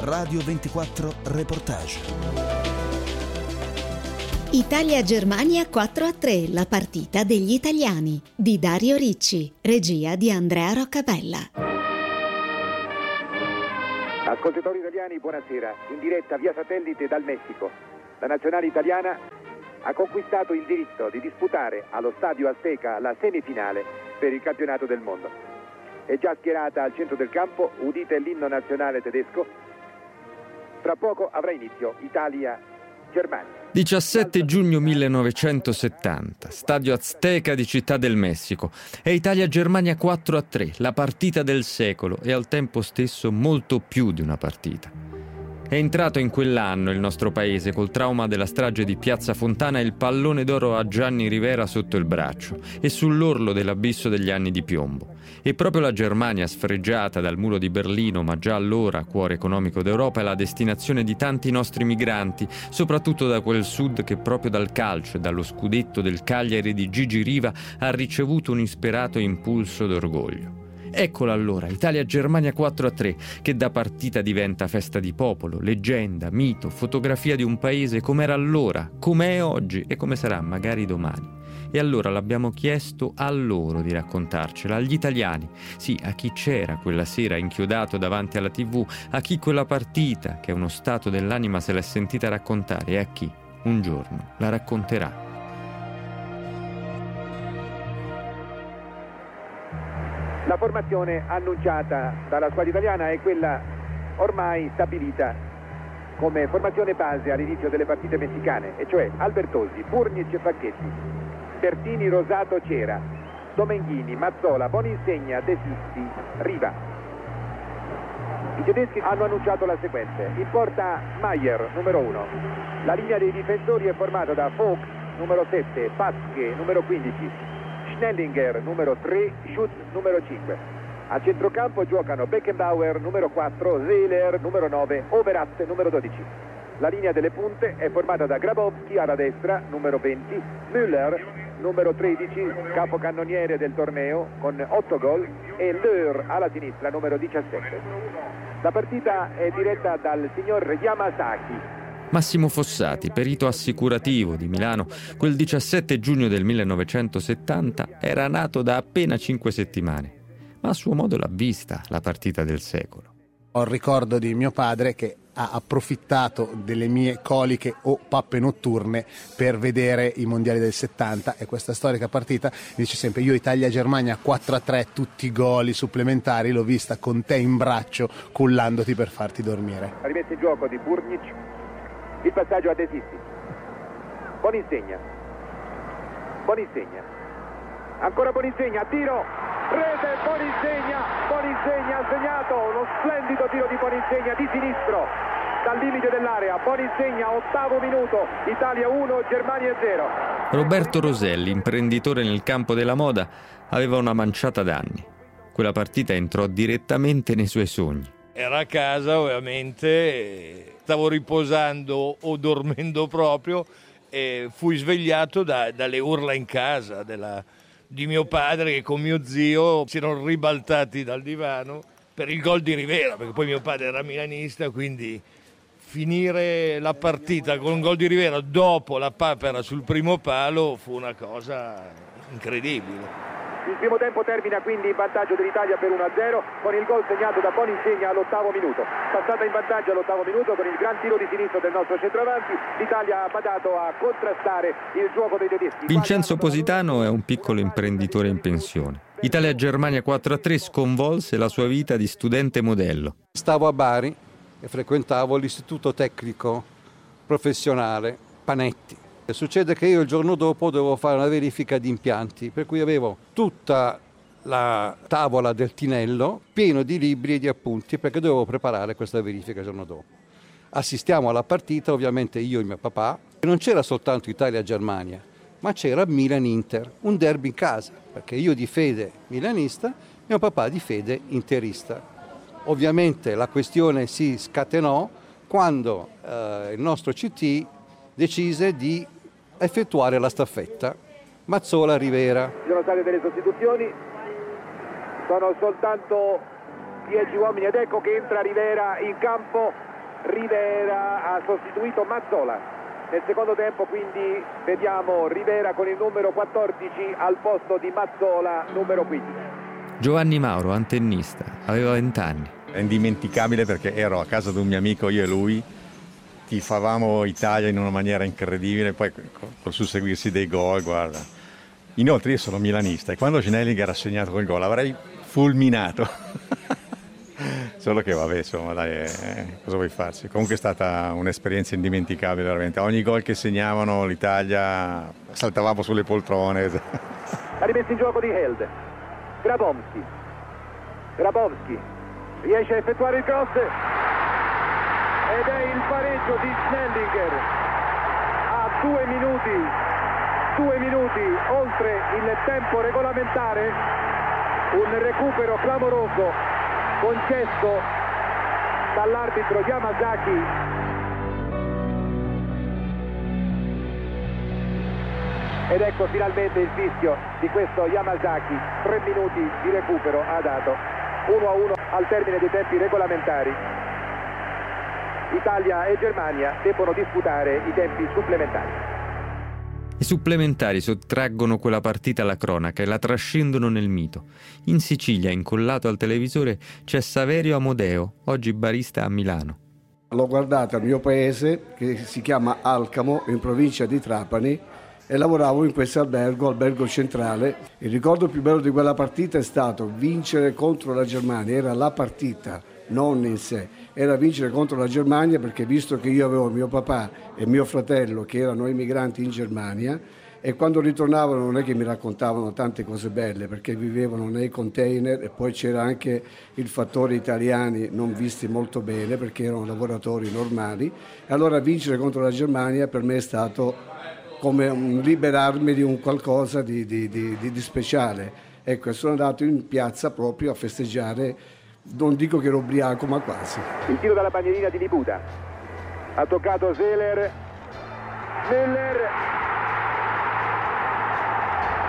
Radio 24 Reportage. Italia-Germania 4 a 3, la partita degli italiani di Dario Ricci, regia di Andrea Roccabella. Ascoltatori italiani, buonasera. In diretta via satellite dal Messico. La nazionale italiana ha conquistato il diritto di disputare allo Stadio Azteca la semifinale per il campionato del mondo. È già schierata al centro del campo, udite l'inno nazionale tedesco tra poco avrà inizio Italia-Germania. 17 giugno 1970, stadio Azteca di Città del Messico. È Italia-Germania 4 a 3, la partita del secolo e al tempo stesso molto più di una partita. È entrato in quell'anno il nostro paese col trauma della strage di Piazza Fontana e il pallone d'oro a Gianni Rivera sotto il braccio e sull'orlo dell'abisso degli anni di piombo. E proprio la Germania, sfregiata dal muro di Berlino, ma già allora cuore economico d'Europa, è la destinazione di tanti nostri migranti, soprattutto da quel sud che proprio dal calcio e dallo scudetto del Cagliari di Gigi Riva ha ricevuto un isperato impulso d'orgoglio. Eccola allora, Italia-Germania 4-3, che da partita diventa festa di popolo, leggenda, mito, fotografia di un paese come era allora, come è oggi e come sarà magari domani. E allora l'abbiamo chiesto a loro di raccontarcela, agli italiani, sì, a chi c'era quella sera inchiodato davanti alla tv, a chi quella partita, che è uno stato dell'anima, se l'è sentita raccontare e a chi un giorno la racconterà. La formazione annunciata dalla squadra italiana è quella ormai stabilita come formazione base all'inizio delle partite messicane, e cioè Albertosi, Purnic e Facchetti, Bertini, Rosato, Cera, Domenghini, Mazzola, Boninsegna, De Sisti, Riva. I tedeschi hanno annunciato la seguente. In porta Mayer, numero 1. La linea dei difensori è formata da Fox, numero 7, Pasche, numero 15, Schnellinger numero 3, Schutz numero 5. A centrocampo giocano Beckenbauer numero 4, Zehler numero 9, Overath numero 12. La linea delle punte è formata da Grabowski alla destra, numero 20, Müller, numero 13, capocannoniere del torneo con 8 gol, e Leur alla sinistra, numero 17. La partita è diretta dal signor Yamasaki, Massimo Fossati, perito assicurativo di Milano, quel 17 giugno del 1970 era nato da appena cinque settimane, ma a suo modo l'ha vista la partita del secolo. Ho il ricordo di mio padre che ha approfittato delle mie coliche o pappe notturne per vedere i mondiali del 70 e questa storica partita mi dice sempre io Italia-Germania 4-3 tutti i gol supplementari l'ho vista con te in braccio cullandoti per farti dormire. Rimette in gioco di Burnic il passaggio a De Sisti. Boninsegna. Boninsegna. Ancora Boninsegna, tiro. Rete Boninsegna. Boninsegna ha segnato uno splendido tiro di Boninsegna di sinistro dal limite dell'area. Boninsegna, ottavo minuto. Italia 1, Germania 0. Roberto Roselli, imprenditore nel campo della moda, aveva una manciata d'anni. Quella partita entrò direttamente nei suoi sogni. Era a casa ovviamente, stavo riposando o dormendo proprio e fui svegliato da, dalle urla in casa della, di mio padre che con mio zio si erano ribaltati dal divano per il gol di Rivera, perché poi mio padre era milanista, quindi finire la partita con un gol di Rivera dopo la papera sul primo palo fu una cosa incredibile. Il primo tempo termina quindi in vantaggio dell'Italia per 1-0 con il gol segnato da Boninsegna all'ottavo minuto. Passata in vantaggio all'ottavo minuto con il gran tiro di sinistra del nostro centroavanti, l'Italia ha badato a contrastare il gioco dei tedeschi. Vincenzo Positano è un piccolo imprenditore in pensione. Italia-Germania 4-3 sconvolse la sua vita di studente modello. Stavo a Bari e frequentavo l'istituto tecnico professionale Panetti Succede che io il giorno dopo dovevo fare una verifica di impianti, per cui avevo tutta la tavola del tinello pieno di libri e di appunti perché dovevo preparare questa verifica il giorno dopo. Assistiamo alla partita, ovviamente io e mio papà, e non c'era soltanto Italia-Germania, ma c'era Milan-Inter, un derby in casa, perché io di fede milanista, mio papà di fede interista. Ovviamente la questione si scatenò quando eh, il nostro CT decise di effettuare la staffetta. Mazzola Rivera. Ci sono state delle sostituzioni, sono soltanto 10 uomini ed ecco che entra Rivera in campo Rivera ha sostituito Mazzola. Nel secondo tempo quindi vediamo Rivera con il numero 14 al posto di Mazzola numero 15. Giovanni Mauro, antennista, aveva 20 anni. È indimenticabile perché ero a casa di un mio amico, io e lui, tifavamo Italia in una maniera incredibile, poi col susseguirsi dei gol, guarda. Inoltre io sono milanista e quando Schnellinger ha segnato quel gol avrei fulminato. Solo che vabbè, insomma, dai, eh, cosa vuoi farci? Comunque è stata un'esperienza indimenticabile veramente. Ogni gol che segnavano l'Italia saltavamo sulle poltrone. La rimessa in gioco di Held. Grabowski. Grabowski riesce a effettuare il cross ed è il pareggio di Schnellinger. A due minuti, due minuti oltre il tempo regolamentare, un recupero clamoroso concesso dall'arbitro Yamazaki. Ed ecco finalmente il fischio di questo Yamazaki. Tre minuti di recupero ha dato. 1 a 1 al termine dei tempi regolamentari Italia e Germania debbono disputare i tempi supplementari i supplementari sottraggono quella partita alla cronaca e la trascendono nel mito. In Sicilia, incollato al televisore, c'è Saverio Amodeo, oggi barista a Milano. L'ho guardata al mio paese, che si chiama Alcamo, in provincia di Trapani, e lavoravo in questo albergo, albergo centrale. Il ricordo più bello di quella partita è stato vincere contro la Germania, era la partita, non in sé era vincere contro la Germania perché visto che io avevo mio papà e mio fratello che erano immigranti in Germania e quando ritornavano non è che mi raccontavano tante cose belle perché vivevano nei container e poi c'era anche il fattore italiani non visti molto bene perché erano lavoratori normali e allora vincere contro la Germania per me è stato come liberarmi di un qualcosa di, di, di, di speciale. Ecco, sono andato in piazza proprio a festeggiare non dico che ero ubriaco, ma quasi. Il tiro dalla bandierina di Libuda. Ha toccato Seller. Miller.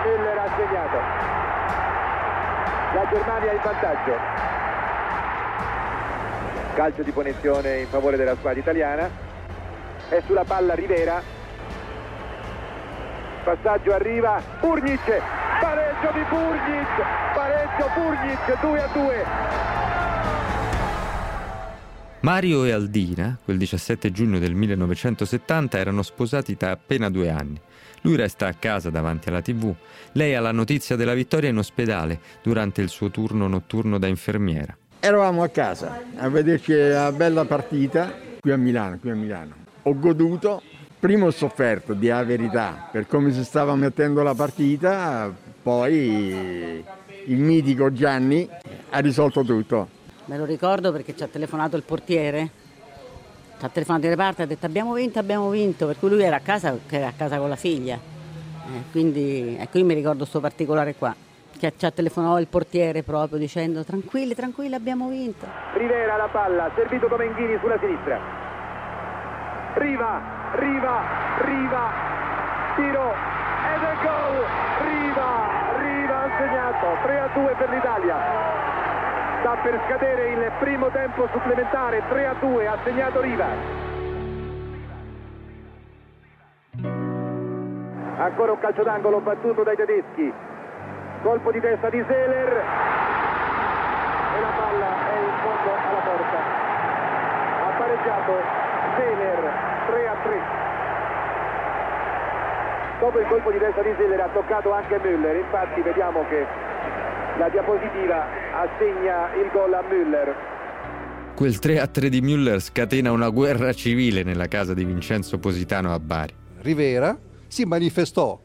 Miller ha segnato. La Germania in vantaggio. Calcio di punizione in favore della squadra italiana. È sulla palla Rivera. Passaggio arriva. Purnic. Pareggio di Purnic. Pareggio Purnic 2 a 2. Mario e Aldina, quel 17 giugno del 1970, erano sposati da appena due anni. Lui resta a casa davanti alla tv, lei ha la notizia della vittoria in ospedale durante il suo turno notturno da infermiera. Eravamo a casa a vederci la bella partita qui a Milano, qui a Milano. Ho goduto, prima ho sofferto di la verità per come si stava mettendo la partita, poi il mitico Gianni ha risolto tutto. Me lo ricordo perché ci ha telefonato il portiere. Ci ha telefonato in reparto e ha detto abbiamo vinto, abbiamo vinto, per cui lui era a casa, era a casa con la figlia. Eh, quindi ecco io mi ricordo questo particolare qua. Che ci ha telefonato il portiere proprio dicendo tranquilli, tranquilli, abbiamo vinto. Rivera la palla, servito Domenghini sulla sinistra. Riva, Riva, Riva, tiro ed è gol! Riva, Riva ha segnato, 3 a 2 per l'Italia. Sta per scadere il primo tempo supplementare, 3 a 2, ha segnato Riva. Ancora un calcio d'angolo battuto dai tedeschi. Colpo di testa di Seller. E la palla è in fondo alla porta. Ha pareggiato Seller 3 a 3. Dopo il colpo di testa di Seller ha toccato anche Müller. Infatti vediamo che la diapositiva assegna il gol a Müller. Quel 3-3 di Müller scatena una guerra civile nella casa di Vincenzo Positano a Bari. Rivera si manifestò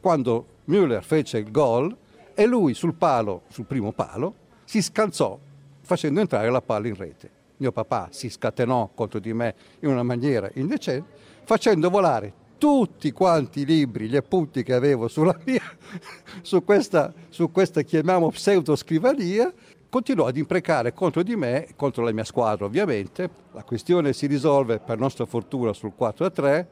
quando Müller fece il gol e lui sul palo, sul primo palo, si scansò facendo entrare la palla in rete. Mio papà si scatenò contro di me in una maniera indecente, facendo volare tutti quanti i libri, gli appunti che avevo mia, su, questa, su questa, chiamiamo, pseudoscrivania, continuò ad imprecare contro di me, contro la mia squadra ovviamente. La questione si risolve per nostra fortuna sul 4 a 3,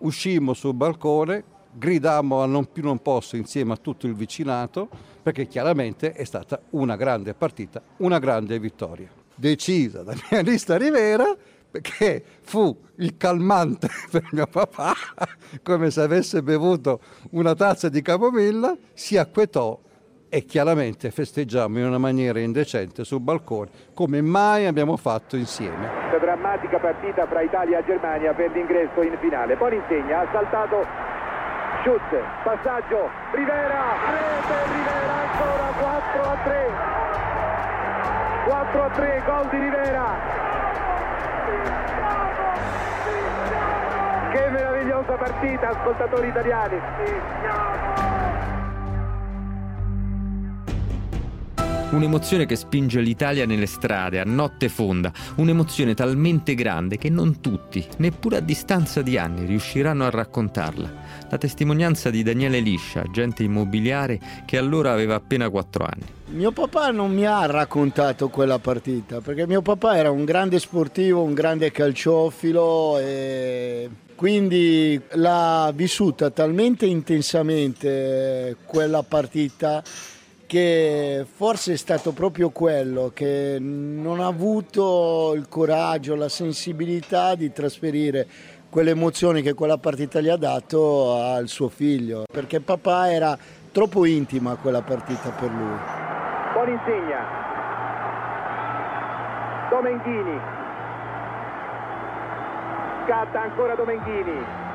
uscimmo sul balcone, gridammo a non più non posso insieme a tutto il vicinato, perché chiaramente è stata una grande partita, una grande vittoria. Decisa da mia lista Rivera, perché fu il calmante per mio papà, come se avesse bevuto una tazza di camomilla, si acquetò e chiaramente festeggiamo in una maniera indecente sul balcone, come mai abbiamo fatto insieme. Questa drammatica partita fra Italia e Germania per l'ingresso in finale. Poi insegna, ha saltato Schutz, passaggio, Rivera, rete Rivera ancora 4 a 3. 4 a 3, gol di Rivera. Che meravigliosa partita, ascoltatori italiani. Un'emozione che spinge l'Italia nelle strade a notte fonda, un'emozione talmente grande che non tutti, neppure a distanza di anni, riusciranno a raccontarla. La testimonianza di Daniele Liscia, agente immobiliare che allora aveva appena 4 anni. Mio papà non mi ha raccontato quella partita perché mio papà era un grande sportivo, un grande calciofilo e quindi l'ha vissuta talmente intensamente quella partita che forse è stato proprio quello che non ha avuto il coraggio, la sensibilità di trasferire quelle emozioni che quella partita gli ha dato al suo figlio, perché papà era troppo intima quella partita per lui. Buon insegna. Domenghini. Scatta ancora Domenghini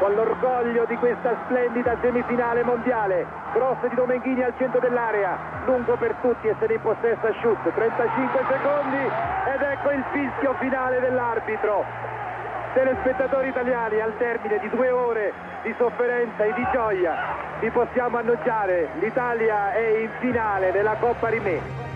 con l'orgoglio di questa splendida semifinale mondiale. Cross di Domenghini al centro dell'area, lungo per tutti e se ne impossessa Schutz, 35 secondi ed ecco il fischio finale dell'arbitro. Telespettatori italiani, al termine di due ore di sofferenza e di gioia, vi possiamo annunciare, l'Italia è in finale della Coppa Rimè.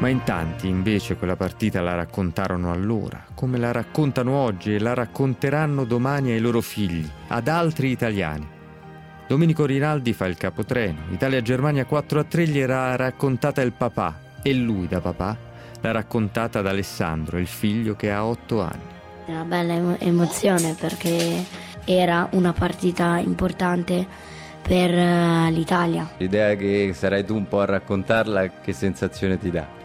Ma in tanti invece quella partita la raccontarono allora, come la raccontano oggi e la racconteranno domani ai loro figli, ad altri italiani. Domenico Rinaldi fa il capotreno, Italia-Germania 4-3 gli era raccontata il papà e lui da papà l'ha raccontata ad Alessandro, il figlio che ha 8 anni. È una bella emozione perché era una partita importante per eh, l'Italia. L'idea che sarai tu un po' a raccontarla, che sensazione ti dà?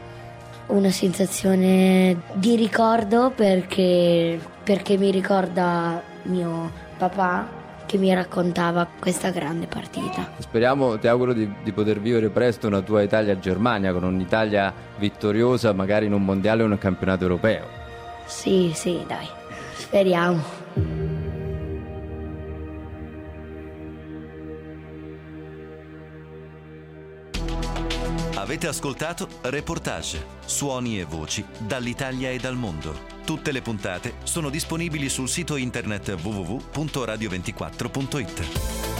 Una sensazione di ricordo perché, perché mi ricorda mio papà che mi raccontava questa grande partita. Speriamo, ti auguro di, di poter vivere presto una tua Italia-Germania con un'Italia vittoriosa magari in un mondiale o in un campionato europeo. Sì, sì, dai, speriamo. Avete ascoltato Reportage, suoni e voci dall'Italia e dal mondo. Tutte le puntate sono disponibili sul sito internet www.radio24.it.